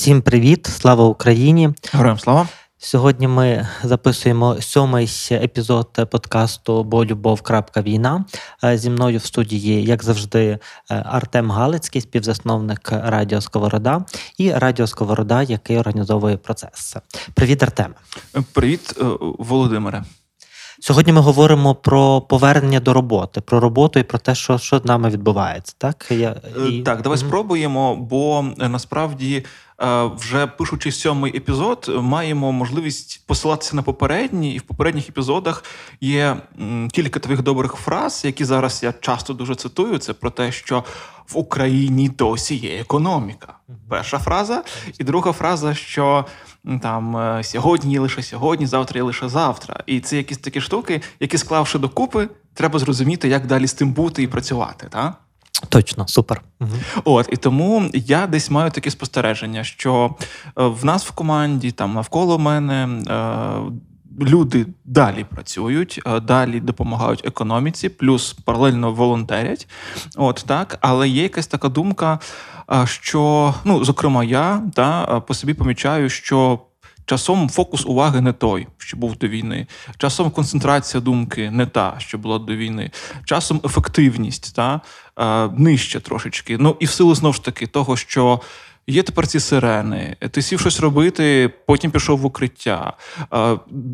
Всім привіт, слава Україні! Героям слава! Сьогодні ми записуємо сьомий епізод подкасту Бо любов. Війна. Зі мною в студії, як завжди, Артем Галицький, співзасновник Радіо Сковорода і Радіо Сковорода, який організовує процес. Привіт, Артеме. Привіт, е, Володимире. Сьогодні ми говоримо про повернення до роботи, про роботу і про те, що що з нами відбувається. Так, Я, е, і... так давай mm-hmm. спробуємо, бо е, насправді Е, вже пишучи сьомий епізод, маємо можливість посилатися на попередні, і в попередніх епізодах є кілька твоїх добрих фраз, які зараз я часто дуже цитую. Це про те, що в Україні досі є економіка. Перша фраза, і друга фраза, що там е, сьогодні є лише сьогодні, завтра є лише завтра. І це якісь такі штуки, які склавши докупи, треба зрозуміти, як далі з тим бути і працювати. так? Точно, супер. Угу. От і тому я десь маю таке спостереження, що е, в нас в команді, там навколо мене. Е, люди далі працюють, е, далі допомагають економіці, плюс паралельно волонтерять. От так, але є якась така думка, що ну, зокрема, я да, по собі помічаю, що Часом фокус уваги не той, що був до війни. Часом концентрація думки не та, що була до війни. Часом ефективність та нижче трошечки. Ну і в силу знову ж таки того, що Є тепер ці сирени, ти сів щось робити, потім пішов в укриття.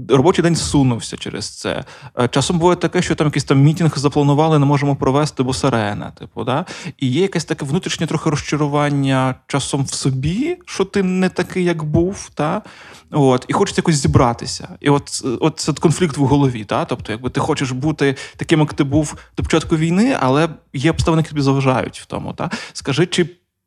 Робочий день сунувся через це. Часом буває таке, що там якийсь там мітінг запланували, не можемо провести, бо сирена. Типу, да? І є якесь таке внутрішнє трохи розчарування часом в собі, що ти не такий, як був. Та? От, І хочеться якось зібратися. І от от це конфлікт в голові. Та? Тобто, якби ти хочеш бути таким, як ти був до початку війни, але є обставини, які тобі заважають в тому. Та? Скажи, чи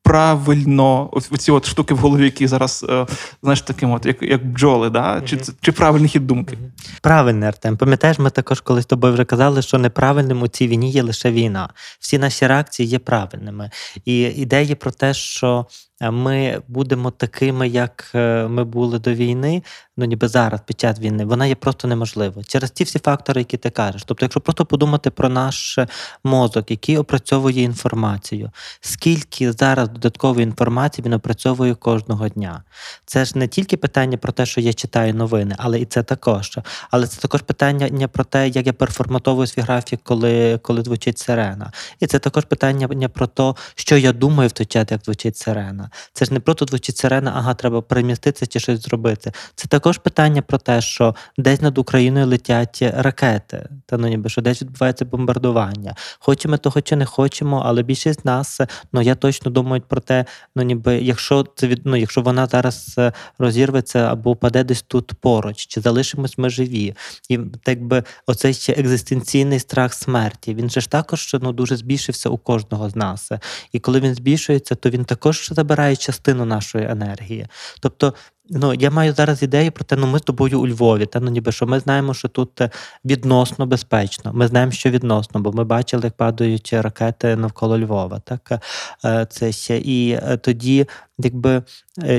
правильно оці от штуки в голові, які зараз е, знаєш таким, от як як бджоли, да? чи чи правильний хід думки? Правильний Артем. Пам'ятаєш, ми також колись тобою вже казали, що неправильним у цій війні є лише війна. Всі наші реакції є правильними. І ідеї про те, що ми будемо такими, як е, ми були до війни, ну ніби зараз під час війни, вона є просто неможливою через ті всі фактори, які ти кажеш. Тобто, якщо просто подумати про наш мозок, який опрацьовує інформацію, скільки зараз додаткової інформації він опрацьовує кожного дня. Це ж не тільки питання про те, що я читаю новини, але і це також. Але це також питання про те, як я переформатовую свій графік, коли коли звучить сирена. І це також питання про те, що я думаю в той час, як звучить сирена. Це ж не просто звучить сирена, ага, треба переміститися чи щось зробити. Це також питання про те, що десь над Україною летять ракети, та ну ніби що десь відбувається бомбардування. Хочемо того чи не хочемо, але більшість з нас, ну я точно думаю про те, ну ніби якщо це від ну, якщо вона зараз е, розірветься або паде десь тут поруч, чи залишимось ми живі, і так би оцей ще екзистенційний страх смерті. Він же ж також ну дуже збільшився у кожного з нас. І коли він збільшується, то він також забирає забирає частину нашої енергії. Тобто, ну я маю зараз ідею про те, ну ми з тобою у Львові, та ну ніби що ми знаємо, що тут е, відносно безпечно. Ми знаємо, що відносно, бо ми бачили, як падають ракети навколо Львова. Так е, це ще і е, тоді, якби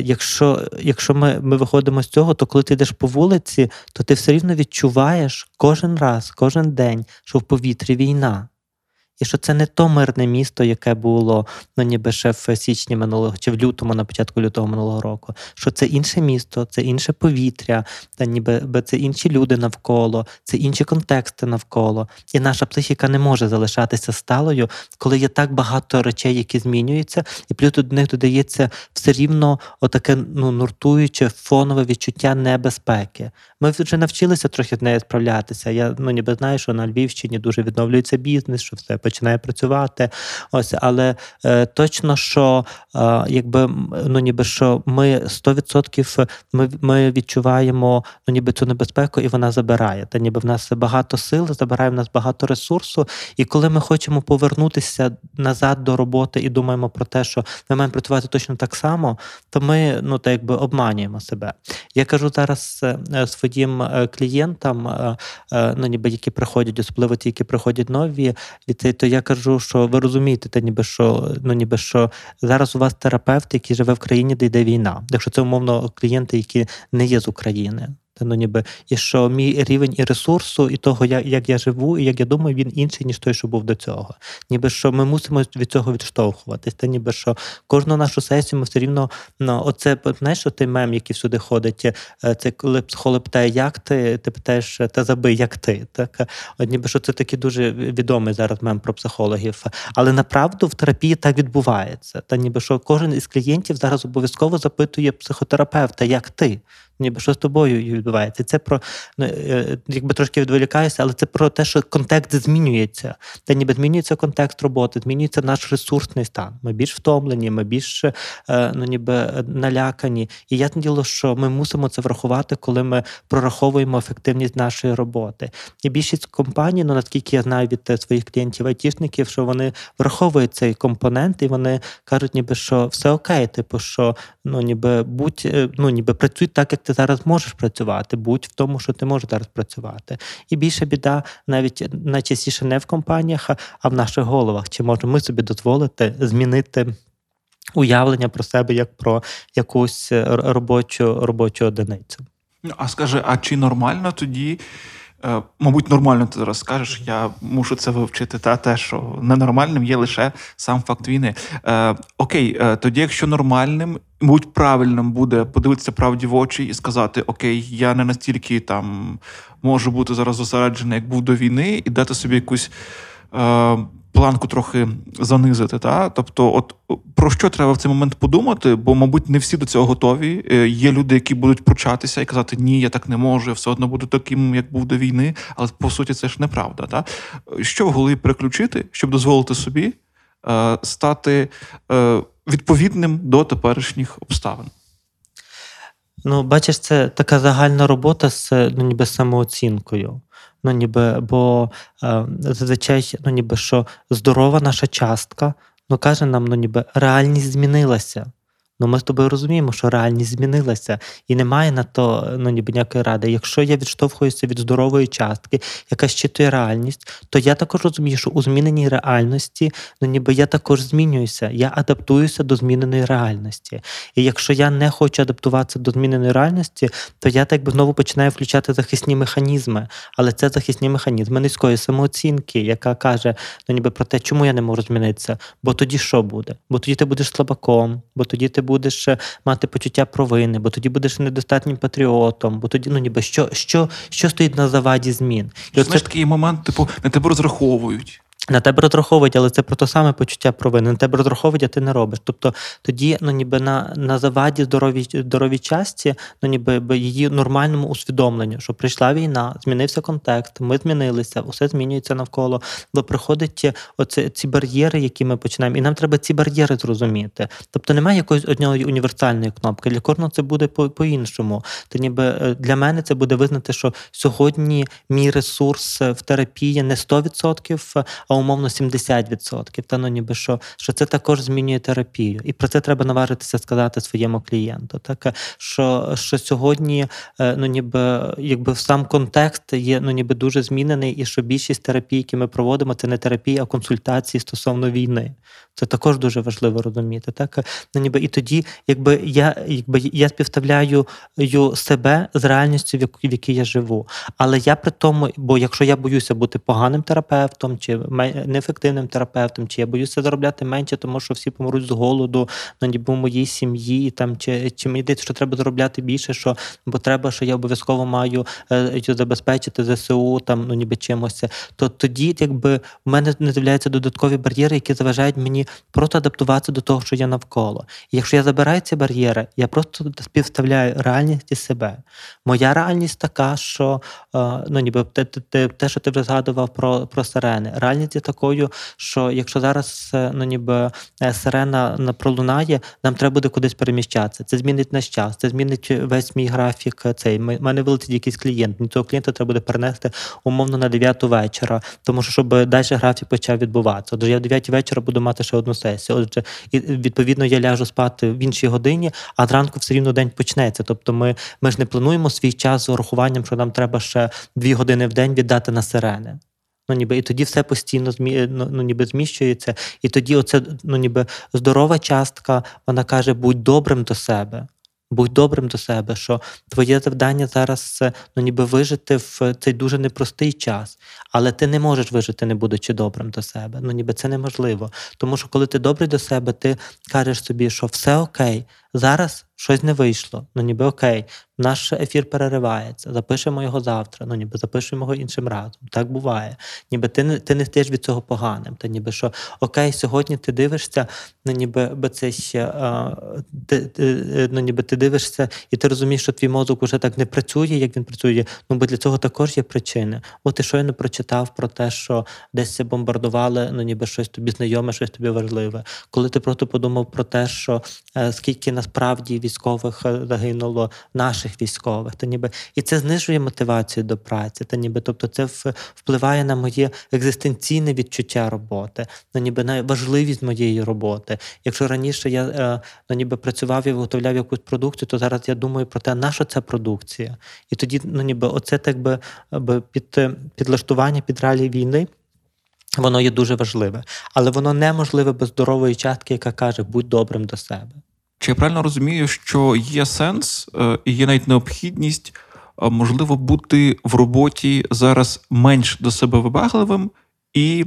якщо якщо ми ми виходимо з цього, то коли ти йдеш по вулиці, то ти все рівно відчуваєш кожен раз, кожен день, що в повітрі війна і що це не то мирне місто, яке було ну ніби ще в січні минулого чи в лютому, на початку лютого минулого року. Що це інше місто, це інше повітря, та ніби це інші люди навколо, це інші контексти навколо. І наша психіка не може залишатися сталою, коли є так багато речей, які змінюються, і плюс до них додається все рівно отаке ну нуртуюче фонове відчуття небезпеки. Ми вже навчилися трохи з нею справлятися. Я ну ніби знаю, що на Львівщині дуже відновлюється бізнес, що все починає працювати. Ось, але е, точно, що е, якби ну ніби що ми 100% ми ми відчуваємо ну ніби цю небезпеку, і вона забирає. Та ніби в нас багато сил, забирає в нас багато ресурсу. І коли ми хочемо повернутися назад до роботи і думаємо про те, що ми маємо працювати точно так само, то ми ну так якби обманюємо себе. Я кажу зараз е, своїм е, клієнтам, е, ну ніби які приходять, особливо ті, які приходять нові, від то я кажу, що ви розумієте, та ніби що ну ніби що зараз у вас терапевт, який живе в країні, де йде війна. Якщо це умовно клієнти, які не є з України. Ну, ніби, і що мій рівень і ресурсу, і того, як, я живу, і як я думаю, він інший, ніж той, що був до цього. Ніби що ми мусимо від цього відштовхуватись. Та ніби що кожну нашу сесію ми все рівно ну, оце знаєш, той мем, який всюди ходить. е, Це коли психолог питає, як ти, ти питаєш, та забий, як ти. Так? От ніби що це такий дуже відомий зараз мем про психологів. Але направду в терапії так відбувається. Та ніби що кожен із клієнтів зараз обов'язково запитує психотерапевта, як ти. Ніби що з тобою відбувається. Це про ну, е, якби трошки відволікаюся, але це про те, що контекст змінюється. Та ніби змінюється контекст роботи, змінюється наш ресурсний стан. Ми більш втомлені, ми більш е, ну, ніби налякані. І ясне діло, що ми мусимо це врахувати, коли ми прораховуємо ефективність нашої роботи. І більшість компаній, ну наскільки я знаю від е, своїх клієнтів айтішників, що вони враховують цей компонент, і вони кажуть, ніби що все окей, типу, що ну ніби будь ну ніби працюй так, як ти зараз можеш працювати, будь в тому, що ти можеш зараз працювати. І більша біда навіть найчастіше не в компаніях, а в наших головах. Чи можемо ми собі дозволити змінити? Уявлення про себе як про якусь робочу робочу одиницю. А скажи, а чи нормально тоді? Мабуть, нормально ти зараз скажеш, я мушу це вивчити, та те, що ненормальним є лише сам факт війни. Е, Окей, е, тоді, якщо нормальним, мабуть, правильним буде подивитися правді в очі і сказати: Окей, я не настільки там можу бути зараз зосереджений, як був до війни, і дати собі якусь. Е, планку трохи занизити. Та? Тобто, от про що треба в цей момент подумати? Бо, мабуть, не всі до цього готові. Є люди, які будуть пручатися і казати, ні, я так не можу, я все одно буду таким, як був до війни. Але по суті, це ж неправда. Та? Що в голові переключити, щоб дозволити собі е, стати е, відповідним до теперішніх обставин? Ну, бачиш, це така загальна робота з ну, ніби самооцінкою. Ну, ніби, бо е, зазвичай, ну, ніби що здорова наша частка, ну каже нам, ну ніби реальність змінилася. Ну, ми з тобою розуміємо, що реальність змінилася, і немає на то ну, ніби ніякої ради. Якщо я відштовхуюся від здорової частки, яка щитує реальність, то я також розумію, що у зміненій реальності, ну ніби я також змінююся, я адаптуюся до зміненої реальності. І якщо я не хочу адаптуватися до зміненої реальності, то я так би знову починаю включати захисні механізми. Але це захисні механізми низької самооцінки, яка каже ну, ніби про те, чому я не можу змінитися. Бо тоді що буде? Бо тоді ти будеш слабаком, бо тоді ти будеш мати почуття провини, бо тоді будеш недостатнім патріотом, бо тоді ну ніби що що, що стоїть на заваді змін. І Знаєш, такий момент, типу, на тебе розраховують. На тебе розраховують, але це про те саме почуття провини. На тебе розраховують, а ти не робиш. Тобто тоді, ну ніби на на заваді здоровій здоровій часті, ну ніби її нормальному усвідомленню, що прийшла війна, змінився контекст, ми змінилися, усе змінюється навколо. Бо приходять оці ці бар'єри, які ми починаємо, і нам треба ці бар'єри зрозуміти. Тобто немає якоїсь однієї універсальної кнопки. Для кожного це буде по іншому. То ніби для мене це буде визнати, що сьогодні мій ресурс в терапії не 100%, а умовно 70%. Та ну ніби що що це також змінює терапію. І про це треба наважитися сказати своєму клієнту. Так що що сьогодні, ну ніби якби сам контекст є ну ніби дуже змінений, і що більшість терапій, які ми проводимо, це не терапія, а консультації стосовно війни. Це також дуже важливо розуміти. Так ну ніби і тоді, якби я якби я співставляю себе з реальністю, в якій я живу. Але я при тому, бо якщо я боюся бути поганим терапевтом чи неефективним терапевтом, чи я боюся заробляти менше, тому що всі помруть з голоду, ну ніби в моїй сім'ї, там чи чи мені здається, що треба заробляти більше, що бо треба, що я обов'язково маю е, забезпечити ЗСУ, там ну ніби чимось. То тоді, якби в мене не з'являються додаткові бар'єри, які заважають мені просто адаптуватися до того, що є навколо. І якщо я забираю ці бар'єри, я просто співставляю реальність і себе. Моя реальність така, що е, ну ніби те, те, те, що ти вже згадував про, про сирени. Реальність є такою, що якщо зараз е, ну ніби е, сирена пролунає, нам треба буде кудись переміщатися. Це змінить наш час, це змінить весь мій графік. Цей У мене вилетить якийсь клієнт. Мені цього клієнта треба буде перенести умовно на 9 вечора, тому що щоб далі графік почав відбуватися. Отже, я в 9 вечора буду мати ще одну сесію. Отже, і відповідно я ляжу спати в іншій годині, а зранку все рівно день почнеться. Тобто, ми ми ж не плануємо свій час з урахуванням, що нам треба ще дві години в день віддати на сирени. Ну, ніби і тоді все постійно ну, ну, ніби зміщується, і тоді оце ну, ніби здорова частка, вона каже: будь добрим до себе. Будь добрим до себе, що твоє завдання зараз це ну, ніби вижити в цей дуже непростий час, але ти не можеш вижити, не будучи добрим до себе. Ну ніби це неможливо. Тому що коли ти добрий до себе, ти кажеш собі, що все окей, зараз щось не вийшло. Ну ніби окей, наш ефір переривається, запишемо його завтра, ну ніби запишемо його іншим разом. Так буває. Ніби ти не ти не стаєш від цього поганим. Та ніби що окей, сьогодні ти дивишся, ну ніби би це ще ти, ти, ну ніби ти дивишся, і ти розумієш, що твій мозок уже так не працює, як він працює. Ну бо для цього також є причини. От ти щойно прочитав про те, що десь це бомбардували, ну ніби щось тобі знайоме, щось тобі важливе. Коли ти просто подумав про те, що е, скільки насправді військових е, загинуло наших військових, то ніби і це знижує мотивацію до праці, та ніби тобто це впливає на моє екзистенційне відчуття роботи, на ніби на важливість моєї роботи. Якщо раніше я е, ну, ніби працював і виготовляв якусь продукцію, то зараз я думаю про те, на що ця продукція, і тоді ну ніби оце так би, під підлаштування під реалії війни. Воно є дуже важливе, але воно неможливе без здорової частки, яка каже: будь добрим до себе. Чи я правильно розумію, що є сенс е, і є навіть необхідність, е, можливо, бути в роботі зараз менш до себе вибагливим і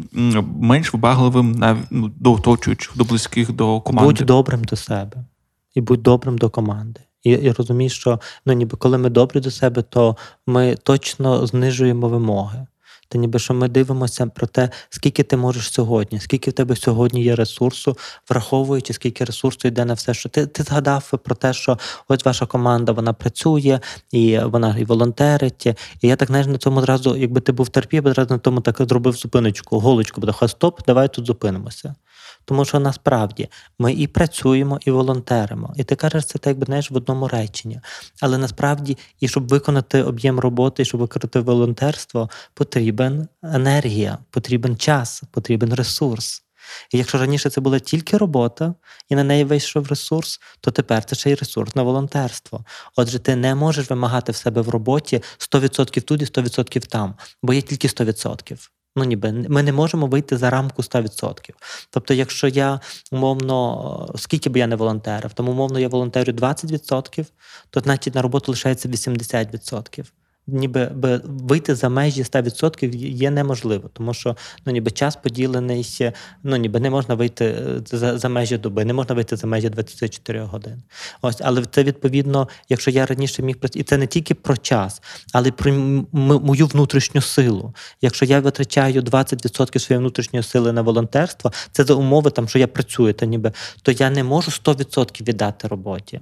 менш вибагливим на ну, до оточуючих, до близьких до команди? Будь добрим до себе і будь добрим до команди. І, і розумій, що ну ніби коли ми добрі до себе, то ми точно знижуємо вимоги. Та ніби що ми дивимося про те, скільки ти можеш сьогодні, скільки в тебе сьогодні є ресурсу, враховуючи, скільки ресурсу йде на все, що ти ти згадав про те, що ось ваша команда вона працює, і вона і волонтерить. І я так знаєш, на цьому зразу, якби ти був терпів, одразу на тому так зробив зупиночку, голочку, буде стоп, давай тут зупинимося. Тому що насправді ми і працюємо, і волонтеримо. І ти кажеш це так, якби знаєш, в одному реченні. Але насправді, і щоб виконати об'єм роботи, і щоб виконати волонтерство, потрібен енергія, потрібен час, потрібен ресурс. І якщо раніше це була тільки робота, і на неї вийшов ресурс, то тепер це ще й ресурс на волонтерство. Отже, ти не можеш вимагати в себе в роботі 100% тут і 100% там, бо є тільки 100%. Ну, ніби ми не можемо вийти за рамку 100%. Тобто, якщо я умовно, скільки б я не волонтерив, тому умовно я волонтерю 20%, то значить на роботу лишається 80% ніби би вийти за межі 100% є неможливо, тому що ну ніби час поділений, ну ніби не можна вийти е, за за межі доби, не можна вийти за межі 24 годин. Ось, але це відповідно, якщо я раніше міг і це не тільки про час, але про мою внутрішню силу. Якщо я витрачаю 20% своєї внутрішньої сили на волонтерство, це за умови там, що я працюю, та ніби то я не можу 100% віддати роботі.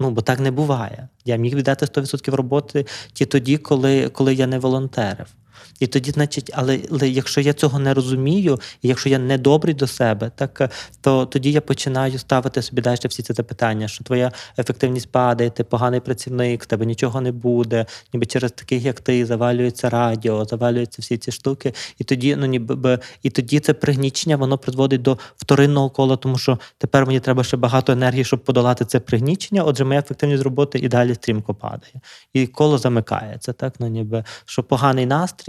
Ну, бо так не буває. Я міг віддати 100% роботи ті тоді, коли, коли я не волонтерив. І тоді, значить, але, але якщо я цього не розумію, і якщо я не добрий до себе, так то тоді я починаю ставити собі далі всі ці запитання, що твоя ефективність падає, ти поганий працівник, в тебе нічого не буде, ніби через таких, як ти, завалюється радіо, завалюються всі ці штуки. І тоді, ну ніби і тоді це пригнічення, воно призводить до вторинного кола, тому що тепер мені треба ще багато енергії, щоб подолати це пригнічення. Отже, моя ефективність роботи і далі стрімко падає. І коло замикається, так ну ніби що поганий настрій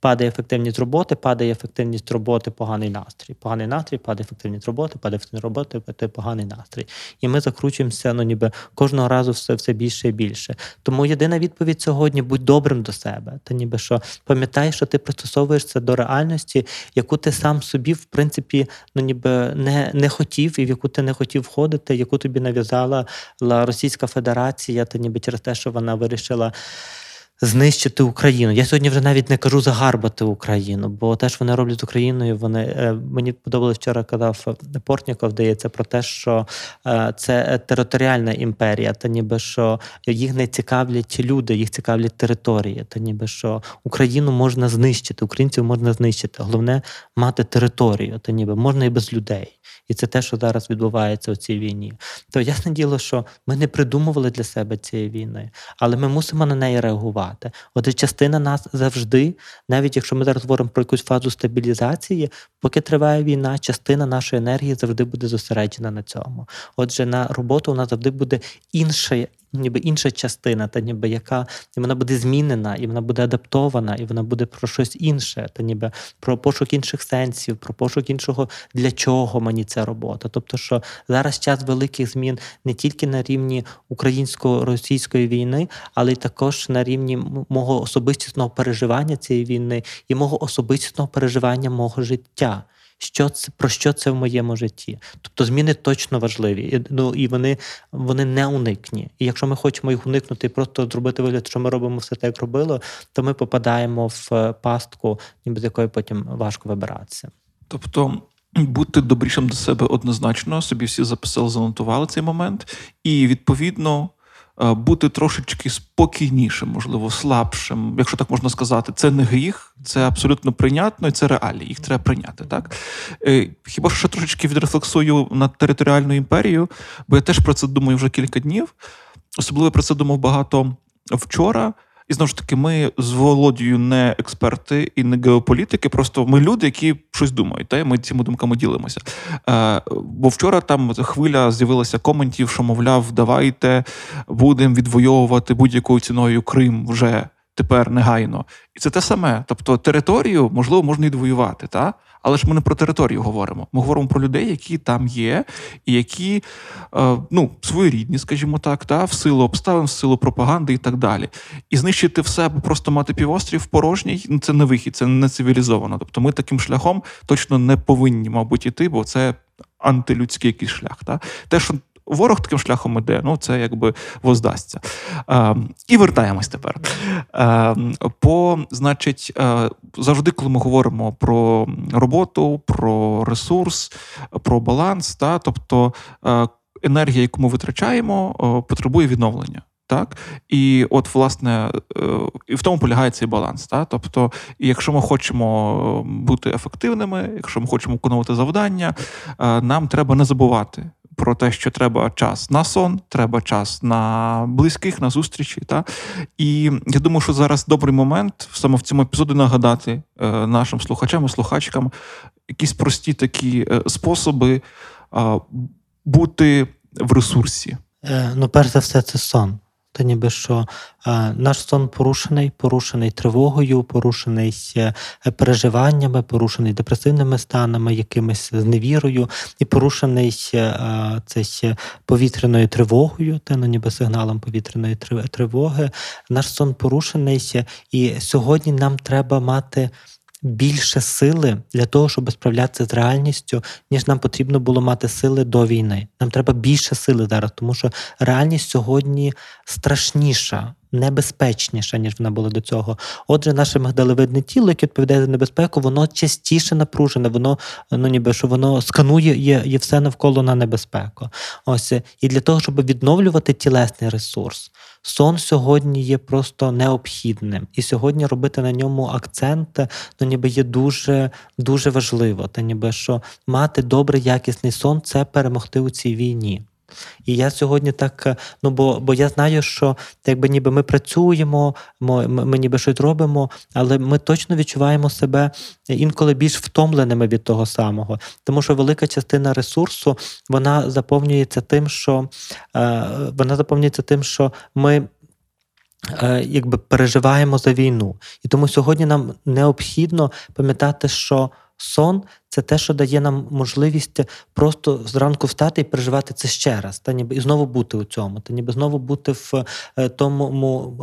падає ефективність роботи, падає ефективність роботи, поганий настрій. Поганий настрій, падає ефективність роботи, падає ефективність роботи, падає поганий настрій. І ми закручуємося ну, ніби кожного разу все все більше і більше. Тому єдина відповідь сьогодні будь добрим до себе. Та ніби що пам'ятай, що ти пристосовуєшся до реальності, яку ти сам собі, в принципі, ну ніби не не хотів, і в яку ти не хотів входити, яку тобі нав'язала Російська Федерація, та ніби через те, що вона вирішила знищити Україну. Я сьогодні вже навіть не кажу загарбати Україну, бо те, що вони роблять з Україною, вони е, мені подобалось вчора. Казав Портніков, здається, про те, що е, це територіальна імперія, та ніби що їх не цікавлять люди, їх цікавлять території. Та ніби що Україну можна знищити, українців можна знищити. Головне мати територію, та ніби можна і без людей. І це те, що зараз відбувається у цій війні. То ясне діло, що ми не придумували для себе цієї війни, але ми мусимо на неї реагувати. Отже, частина нас завжди, навіть якщо ми зараз говоримо про якусь фазу стабілізації, поки триває війна, частина нашої енергії завжди буде зосереджена на цьому. Отже, на роботу у нас завжди буде інша ніби інша частина, та ніби яка і вона буде змінена, і вона буде адаптована, і вона буде про щось інше, та ніби про пошук інших сенсів, про пошук іншого для чого мені ця робота. Тобто, що зараз час великих змін не тільки на рівні українсько-російської війни, але й також на рівні мого особистісного переживання цієї війни і мого особистісного переживання мого життя що це про що це в моєму житті. Тобто зміни точно важливі, і, ну і вони вони не уникні. І якщо ми хочемо їх уникнути, і просто зробити вигляд, що ми робимо все так, як робило, то ми попадаємо в е, пастку, ніби з якої потім важко вибиратися. Тобто. Бути добрішим до себе однозначно, собі всі записали, занотували цей момент, і відповідно бути трошечки спокійнішим, можливо, слабшим, якщо так можна сказати, це не гріх, це абсолютно прийнятно і це реалії. Їх треба прийняти. Так е, хіба що ще трошечки відрефлексую на територіальну імперію, бо я теж про це думаю вже кілька днів. Особливо про це думав багато вчора. І знову ж таки, ми з Володією не експерти і не геополітики, просто ми люди, які щось думають, та ми цими думками ділимося. Е, Бо вчора там хвиля з'явилася коментів, що, мовляв, давайте будемо відвоювати будь-якою ціною Крим вже тепер негайно. І це те саме. Тобто територію, можливо, можна відвоювати, та? але ж ми не про територію говоримо. Ми говоримо про людей, які там є, і які е, ну, своєрідні, скажімо так, та? в силу обставин, в силу пропаганди і так далі. І знищити все, або просто мати півострів порожній ну, це не вихід, це не цивілізовано. Тобто ми таким шляхом точно не повинні, мабуть, іти, бо це антилюдський якийсь шлях. Та? Те, що ворог таким шляхом іде, ну це якби воздасться. Е, І вертаємось тепер. Е, По, значить, е, завжди, коли ми говоримо про роботу, про ресурс, про баланс, та, тобто е, енергія, яку ми витрачаємо, е, потребує відновлення. Так, і от, власне, е, і в тому полягає цей баланс. Так? Тобто, якщо ми хочемо бути ефективними, якщо ми хочемо виконувати завдання, нам треба не забувати про те, що треба час на сон, треба час на близьких, на зустрічі. Та? І я думаю, що зараз добрий момент саме в цьому епізоді нагадати е, нашим слухачам і слухачкам якісь прості такі е, способи е, бути в ресурсі. Ну, перш за все, це сон. Та ніби що е, наш сон порушений, порушений тривогою, порушений е, переживаннями, порушений депресивними станами, якимись зневірою, і порушений е, цей повітряною тривогою, та ну, ніби сигналом повітряної тривоги. Наш сон порушений, і сьогодні нам треба мати більше сили для того, щоб справлятися з реальністю, ніж нам потрібно було мати сили до війни. Нам треба більше сили зараз, тому що реальність сьогодні страшніша. Небезпечніша, ніж вона була до цього. Отже, наше мигдалевидне тіло, яке відповідає за небезпеку, воно частіше напружене, воно ну ніби що воно сканує є, є все навколо на небезпеку. Ось і для того, щоб відновлювати тілесний ресурс, сон сьогодні є просто необхідним. І сьогодні робити на ньому акцент, ну ніби є дуже дуже важливо. Та ніби що мати добрий якісний сон це перемогти у цій війні. І я сьогодні так, е, ну бо бо я знаю, що якби ніби ми працюємо, ми, ми ніби щось робимо, але ми точно відчуваємо себе інколи більш втомленими від того самого. Тому що велика частина ресурсу вона заповнюється тим, що е, вона заповнюється тим, що ми. Е, якби переживаємо за війну, і тому сьогодні нам необхідно пам'ятати, що сон це те, що дає нам можливість просто зранку встати і переживати це ще раз, та ніби і знову бути у цьому, та ніби знову бути в е, тому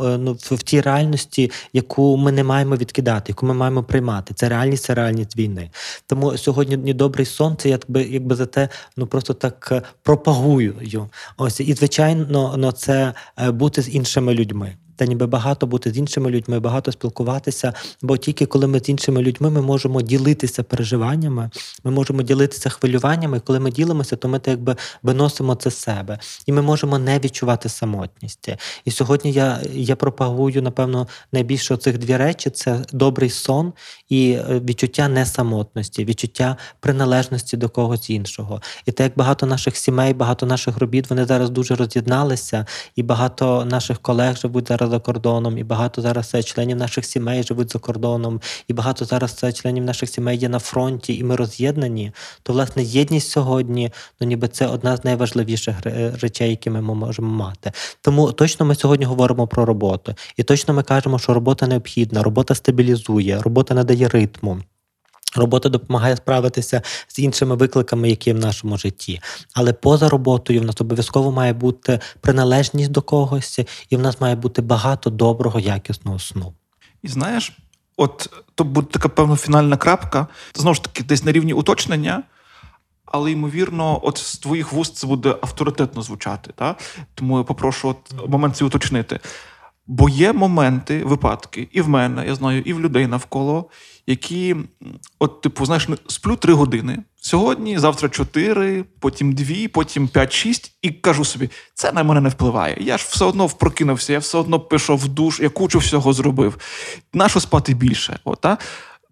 е, ну, в тій реальності, яку ми не маємо відкидати, яку ми маємо приймати. Це реальність, це реальність війни. Тому сьогодні добрий сон, це якби якби за те, ну просто так е, пропагую. Ось і звичайно, ну, це бути з іншими людьми та ніби багато бути з іншими людьми, багато спілкуватися. Бо тільки коли ми з іншими людьми ми можемо ділитися переживаннями, ми можемо ділитися хвилюваннями. І коли ми ділимося, то ми так якби виносимо це себе, і ми можемо не відчувати самотність. І сьогодні я я пропагую, напевно, найбільше цих дві речі: це добрий сон і е, відчуття несамотності, відчуття приналежності до когось іншого. І так як багато наших сімей, багато наших робіт вони зараз дуже роз'єдналися, і багато наших колег живуть зараз за кордоном, і багато зараз е, членів наших сімей живуть за кордоном, і багато зараз е, членів наших сімей є на фронті, і ми роз'єднані. То власне єдність сьогодні, ну ніби це одна з найважливіших речей, які ми можемо мати. Тому точно ми сьогодні говоримо про роботу, і точно ми кажемо, що робота необхідна, робота стабілізує, робота надає ритму. Робота допомагає справитися з іншими викликами, які є в нашому житті. Але поза роботою в нас обов'язково має бути приналежність до когось, і в нас має бути багато доброго, якісного сну. І знаєш, от то буде така певна фінальна крапка, знову ж таки, десь на рівні уточнення, але ймовірно, от з твоїх вуст це буде авторитетно звучати. Та? Тому я попрошу от момент цей уточнити. Бо є моменти, випадки, і в мене, я знаю, і в людей навколо, які, от, типу, знаєш, сплю три години. Сьогодні, завтра чотири, потім дві, потім п'ять-шість, і кажу собі, це на мене не впливає. Я ж все одно прокинувся, я все одно пішов в душ, я кучу всього зробив. Нащо спати більше? От, а?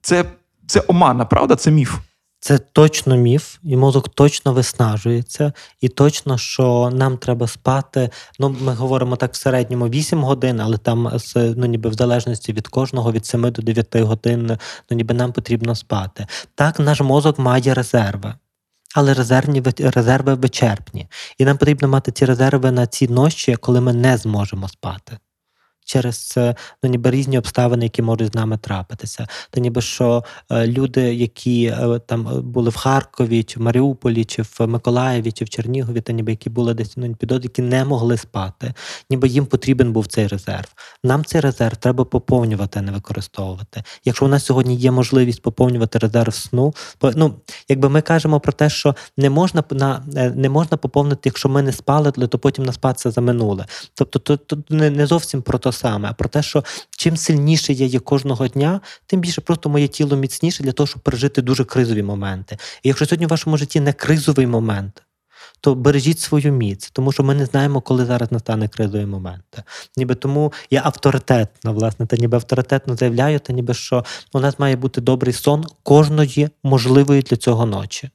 Це, це омана, правда? Це міф. Це точно міф, і мозок точно виснажується, і точно, що нам треба спати. Ну, ми говоримо так в середньому 8 годин, але там ну, ніби в залежності від кожного від 7 до 9 годин, ну ніби нам потрібно спати. Так, наш мозок має резерви. Але резервні ви- резерви вичерпні. І нам потрібно мати ці резерви на ці ночі, коли ми не зможемо спати. Через ну, ніби різні обставини, які можуть з нами трапитися. Та ніби що е, люди, які е, там е, були в Харкові, чи в Маріуполі, чи в Миколаєві, чи в Чернігові, та ніби які були десь ну, підозрі, які не могли спати, ніби їм потрібен був цей резерв. Нам цей резерв треба поповнювати, а не використовувати. Якщо у нас сьогодні є можливість поповнювати резерв сну, ну якби ми кажемо про те, що не можна на не можна поповнити, якщо ми не спали, то потім наспатися за минуле. Тобто, то, то не, не зовсім про те саме, а про те, що чим сильніше я є кожного дня, тим більше просто моє тіло міцніше для того, щоб пережити дуже кризові моменти. І якщо сьогодні в вашому житті не кризовий момент, то бережіть свою міць, тому що ми не знаємо, коли зараз настане кризовий момент. Ніби тому я авторитетно, власне, та ніби авторитетно заявляю, та ніби що у нас має бути добрий сон кожної можливої для цього ночі.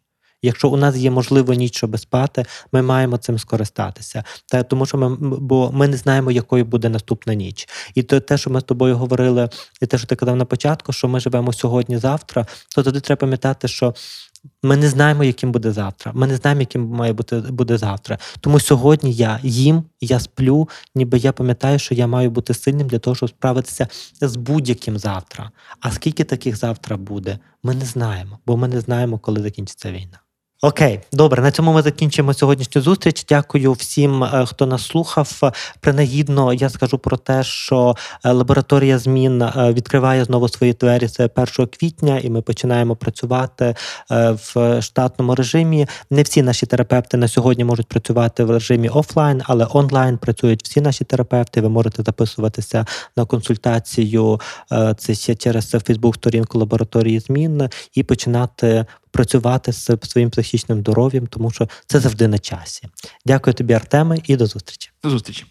Якщо у нас є можливо ніч, щоб спати, ми маємо цим скористатися. Та тому, що ми бо ми не знаємо, якою буде наступна ніч. І то те, що ми з тобою говорили, і те, що ти казав на початку, що ми живемо сьогодні-завтра, то тоді треба пам'ятати, що ми не знаємо, яким буде завтра. Ми не знаємо, яким має бути буде завтра. Тому сьогодні я їм, я сплю, ніби я пам'ятаю, що я маю бути сильним для того, щоб справитися з будь-яким завтра. А скільки таких завтра буде, ми не знаємо, бо ми не знаємо, коли закінчиться війна. Окей, добре, на цьому ми закінчимо сьогоднішню зустріч. Дякую всім, е, хто нас слухав. Принагідно я скажу про те, що е, лабораторія змін е, відкриває знову свої двері з 1 квітня, і ми починаємо працювати в штатному режимі. Не всі наші терапевти на сьогодні можуть працювати в режимі офлайн, але онлайн працюють всі наші терапевти. Ви можете записуватися на консультацію це ще через Фейсбук сторінку лабораторії змін і починати працювати з своїм психічним здоров'ям, тому що це завжди на часі. Дякую тобі, Артеме, і до зустрічі. До зустрічі.